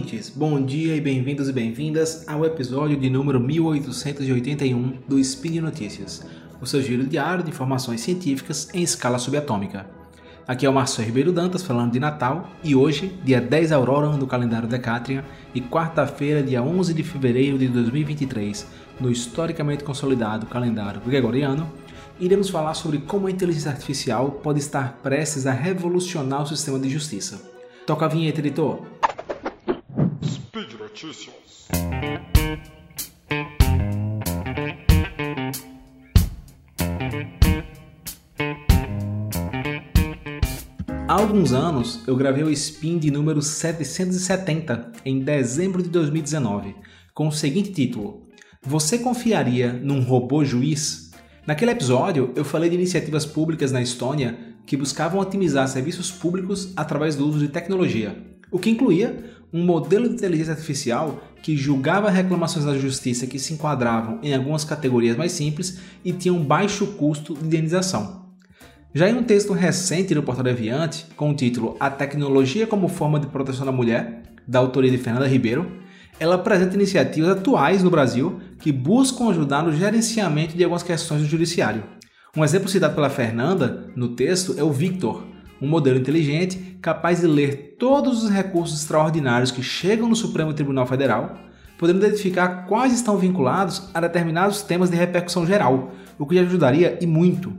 ouvintes, bom dia e bem-vindos e bem-vindas ao episódio de número 1881 do Spin Notícias, o seu giro diário de informações científicas em escala subatômica. Aqui é o Márcio Ribeiro Dantas falando de Natal e hoje, dia 10 Aurora do calendário Decatrian e quarta-feira, dia 11 de fevereiro de 2023, no historicamente consolidado calendário gregoriano, iremos falar sobre como a inteligência artificial pode estar prestes a revolucionar o sistema de justiça. Toca a vinheta, editor. Notícias. Há alguns anos eu gravei o spin de número 770 em dezembro de 2019, com o seguinte título: Você confiaria num robô juiz? Naquele episódio eu falei de iniciativas públicas na Estônia que buscavam otimizar serviços públicos através do uso de tecnologia o que incluía um modelo de inteligência artificial que julgava reclamações da justiça que se enquadravam em algumas categorias mais simples e tinham baixo custo de indenização. Já em um texto recente do Portal Deviante, com o título A Tecnologia como Forma de Proteção da Mulher, da autoria de Fernanda Ribeiro, ela apresenta iniciativas atuais no Brasil que buscam ajudar no gerenciamento de algumas questões do judiciário. Um exemplo citado pela Fernanda no texto é o Victor, um modelo inteligente capaz de ler todos os recursos extraordinários que chegam no Supremo Tribunal Federal, podendo identificar quais estão vinculados a determinados temas de repercussão geral, o que ajudaria e muito.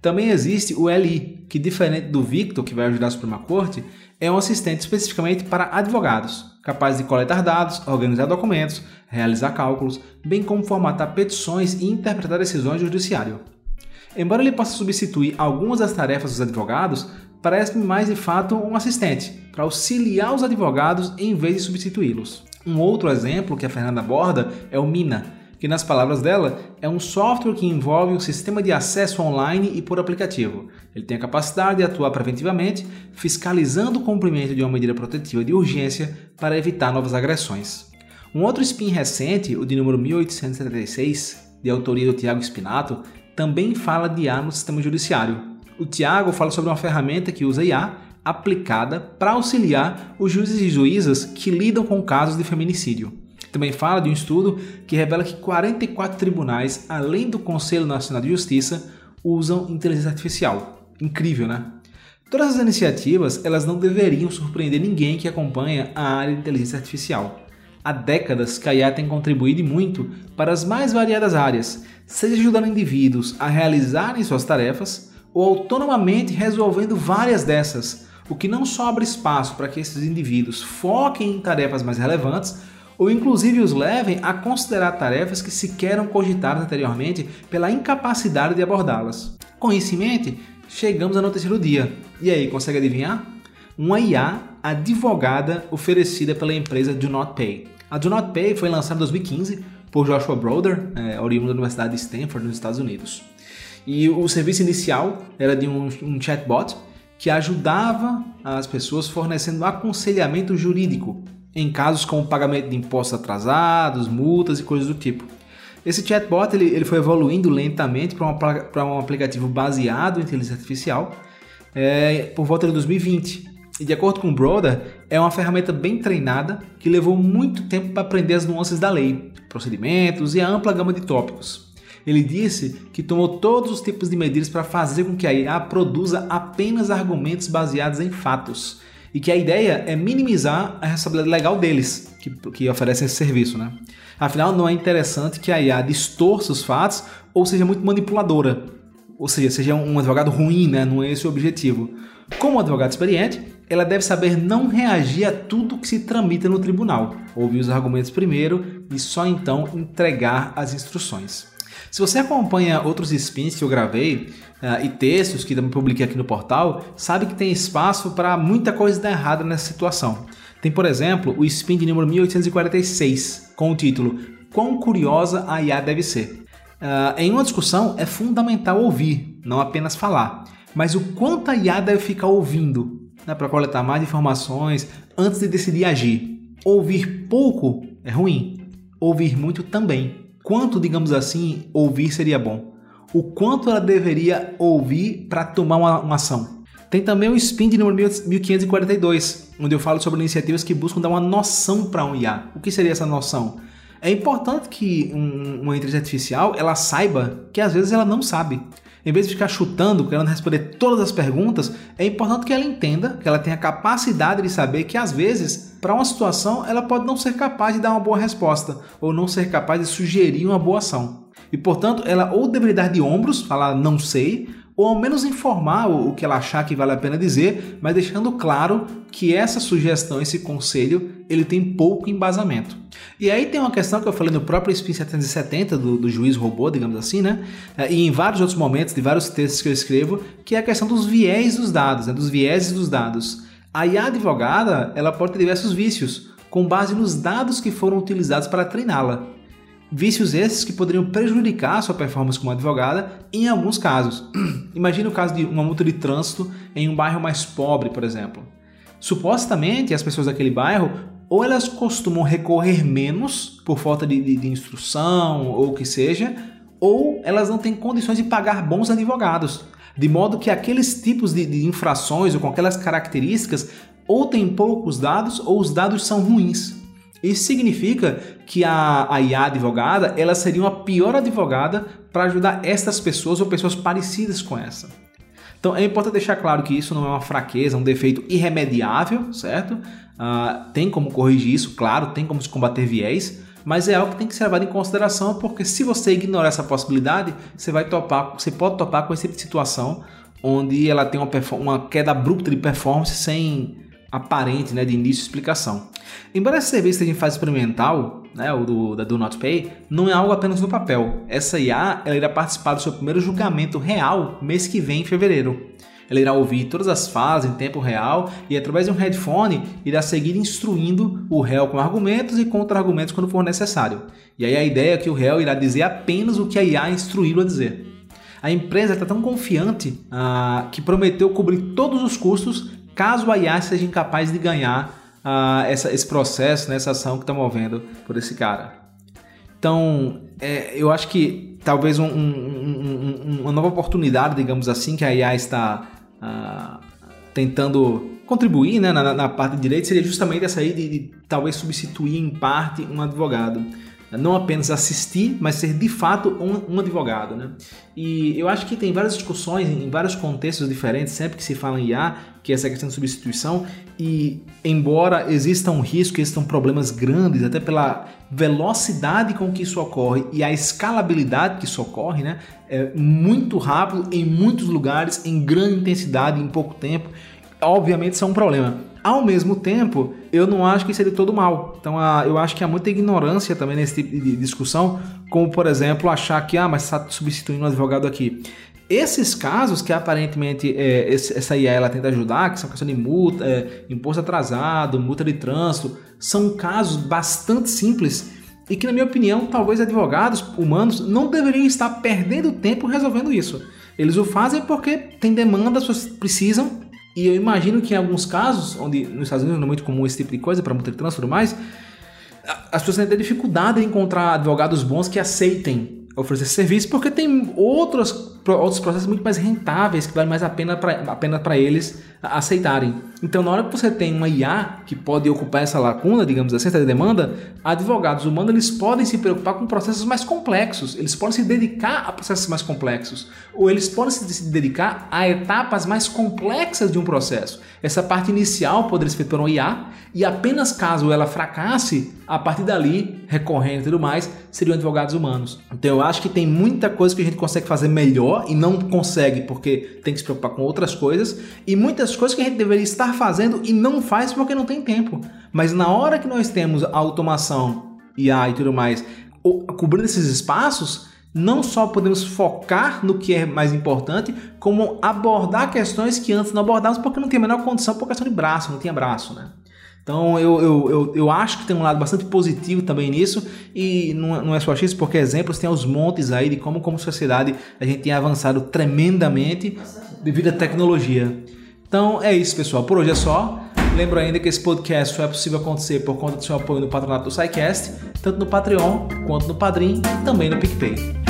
Também existe o LI, que diferente do Victor, que vai ajudar a Suprema Corte, é um assistente especificamente para advogados, capaz de coletar dados, organizar documentos, realizar cálculos, bem como formatar petições e interpretar decisões do judiciário. Embora ele possa substituir algumas das tarefas dos advogados, parece-me mais de fato um assistente, para auxiliar os advogados em vez de substituí-los. Um outro exemplo que a Fernanda aborda é o Mina, que nas palavras dela é um software que envolve um sistema de acesso online e por aplicativo. Ele tem a capacidade de atuar preventivamente, fiscalizando o cumprimento de uma medida protetiva de urgência para evitar novas agressões. Um outro spin recente, o de número 1876, de autoria do Tiago Spinato, também fala de IA no sistema judiciário, o Tiago fala sobre uma ferramenta que usa IA aplicada para auxiliar os juízes e juízas que lidam com casos de feminicídio. Também fala de um estudo que revela que 44 tribunais, além do Conselho Nacional de Justiça, usam inteligência artificial. Incrível, né? Todas as iniciativas, elas não deveriam surpreender ninguém que acompanha a área de inteligência artificial. Há décadas que a IA tem contribuído muito para as mais variadas áreas, seja ajudando indivíduos a realizarem suas tarefas, ou autonomamente resolvendo várias dessas, o que não só abre espaço para que esses indivíduos foquem em tarefas mais relevantes, ou inclusive os levem a considerar tarefas que sequer eram cogitadas anteriormente pela incapacidade de abordá-las. Com isso em mente, chegamos à notícia do dia. E aí, consegue adivinhar? Uma IA advogada oferecida pela empresa Do Not Pay. A Do Not Pay foi lançada em 2015 por Joshua Broder, é, oriundo da Universidade de Stanford, nos Estados Unidos. E o serviço inicial era de um, um chatbot que ajudava as pessoas fornecendo aconselhamento jurídico em casos como pagamento de impostos atrasados, multas e coisas do tipo. Esse chatbot ele, ele foi evoluindo lentamente para um aplicativo baseado em inteligência artificial é, por volta de 2020. E de acordo com o Broder, é uma ferramenta bem treinada que levou muito tempo para aprender as nuances da lei, procedimentos e a ampla gama de tópicos. Ele disse que tomou todos os tipos de medidas para fazer com que a IA produza apenas argumentos baseados em fatos e que a ideia é minimizar a responsabilidade legal deles que, que oferecem esse serviço. Né? Afinal, não é interessante que a IA distorça os fatos ou seja muito manipuladora, ou seja, seja um advogado ruim, né? não é esse o objetivo. Como advogado experiente, ela deve saber não reagir a tudo que se tramita no tribunal, ouvir os argumentos primeiro e só então entregar as instruções. Se você acompanha outros spins que eu gravei uh, e textos que também publiquei aqui no portal, sabe que tem espaço para muita coisa dar errada nessa situação. Tem, por exemplo, o spin de número 1846, com o título Quão curiosa a IA deve ser. Uh, em uma discussão, é fundamental ouvir, não apenas falar, mas o quanto a IA deve ficar ouvindo né, para coletar mais informações antes de decidir agir. Ouvir pouco é ruim, ouvir muito também quanto, digamos assim, ouvir seria bom? O quanto ela deveria ouvir para tomar uma, uma, ação? Tem também o SPIN de número 1542, onde eu falo sobre iniciativas que buscam dar uma noção para um IA. O que seria essa noção? É importante que um, uma inteligência artificial ela saiba que às vezes ela não sabe. Em vez de ficar chutando, querendo responder todas as perguntas, é importante que ela entenda, que ela tenha capacidade de saber que às vezes, para uma situação, ela pode não ser capaz de dar uma boa resposta ou não ser capaz de sugerir uma boa ação. E portanto, ela ou deveria dar de ombros, falar não sei, ou ao menos informar o que ela achar que vale a pena dizer, mas deixando claro que essa sugestão, esse conselho, ele tem pouco embasamento. E aí tem uma questão que eu falei no próprio SPIN 770 do, do juiz robô, digamos assim, né? É, e em vários outros momentos de vários textos que eu escrevo, que é a questão dos viés dos dados, né? dos vieses dos dados. A IA advogada, ela pode ter diversos vícios, com base nos dados que foram utilizados para treiná-la. Vícios esses que poderiam prejudicar sua performance como advogada em alguns casos. Imagine o caso de uma multa de trânsito em um bairro mais pobre, por exemplo. Supostamente, as pessoas daquele bairro ou elas costumam recorrer menos por falta de, de, de instrução ou o que seja, ou elas não têm condições de pagar bons advogados. De modo que aqueles tipos de, de infrações ou com aquelas características ou têm poucos dados ou os dados são ruins. Isso significa que a, a IA advogada ela seria uma pior advogada para ajudar estas pessoas ou pessoas parecidas com essa. Então é importante deixar claro que isso não é uma fraqueza, um defeito irremediável, certo? Uh, tem como corrigir isso, claro, tem como se combater viés, mas é algo que tem que ser levado em consideração porque se você ignorar essa possibilidade, você vai topar, você pode topar com esse tipo de situação onde ela tem uma, uma queda abrupta de performance sem aparente, né, de início de explicação. Embora esse serviço esteja em fase experimental, né, o do, da Do Not Pay, não é algo apenas no papel. Essa IA ela irá participar do seu primeiro julgamento real mês que vem, em fevereiro. Ela irá ouvir todas as falas em tempo real e, através de um headphone, irá seguir instruindo o réu com argumentos e contra-argumentos quando for necessário. E aí a ideia é que o réu irá dizer apenas o que a IA instruí-lo a dizer. A empresa está tão confiante ah, que prometeu cobrir todos os custos caso a IA seja incapaz de ganhar uh, essa, esse processo, né, essa ação que está movendo por esse cara. Então, é, eu acho que talvez um, um, um, uma nova oportunidade, digamos assim, que a IA está uh, tentando contribuir né, na, na, parte de direito seria justamente essa aí de, de talvez substituir em parte um advogado não apenas assistir, mas ser de fato um, um, advogado. Né? E eu acho que tem várias discussões em vários contextos diferentes, sempre que se fala em IA, que é essa questão de substituição, e embora exista um risco, existam problemas grandes, até pela velocidade com que isso ocorre e a escalabilidade que isso ocorre, né? É muito rápido, em muitos lugares, em grande intensidade, em pouco tempo, obviamente isso é um problema. Ao mesmo tempo, eu não acho que seria todo mal. Então, eu acho que há muita ignorância também nesse tipo de discussão, como, por exemplo, achar que, ah, mas está substituindo um advogado aqui. Esses casos que aparentemente é, essa IA ela tenta ajudar, que são questão de multa, é, imposto atrasado, multa de trânsito, são casos bastante simples e que, na minha opinião, talvez advogados humanos não deveriam estar perdendo tempo resolvendo isso. Eles o fazem porque tem demanda, as pessoas precisam e eu imagino que em alguns casos, onde nos Estados Unidos é muito comum esse tipo de coisa para multa de trânsito e mais, as pessoas têm dificuldade em encontrar advogados bons que aceitem oferecer serviço, porque tem outros, outros processos muito mais rentáveis que vale mais a pena para eles aceitarem. Então, na hora que você tem uma IA que pode ocupar essa lacuna, digamos assim, essa demanda, advogados humanos eles podem se preocupar com processos mais complexos, eles podem se dedicar a processos mais complexos, ou eles podem se dedicar a etapas mais complexas de um processo. Essa parte inicial poderia ser feita por uma IA, e apenas caso ela fracasse, a partir dali, recorrendo e tudo mais, seriam advogados humanos. Então, eu acho que tem muita coisa que a gente consegue fazer melhor e não consegue porque tem que se preocupar com outras coisas, e muitas coisas que a gente deveria estar fazendo e não faz porque não tem tempo. Mas na hora que nós temos a automação, IA e tudo mais, cobrindo esses espaços, não só podemos focar no que é mais importante, como abordar questões que antes não abordávamos porque não tinha a menor condição por questão de braço, não tinha braço, né? Então eu, eu, eu, eu, acho que tem um lado bastante positivo também nisso, e não, não é só isso, porque exemplos tem os montes aí de como, como sociedade, a gente tem avançado tremendamente devido à tecnologia. Então é isso, pessoal. Por hoje é só. Lembro ainda que esse podcast só é possível acontecer por conta do seu apoio no patronato do SciCast, tanto no Patreon quanto no Padrim e também no PicPay.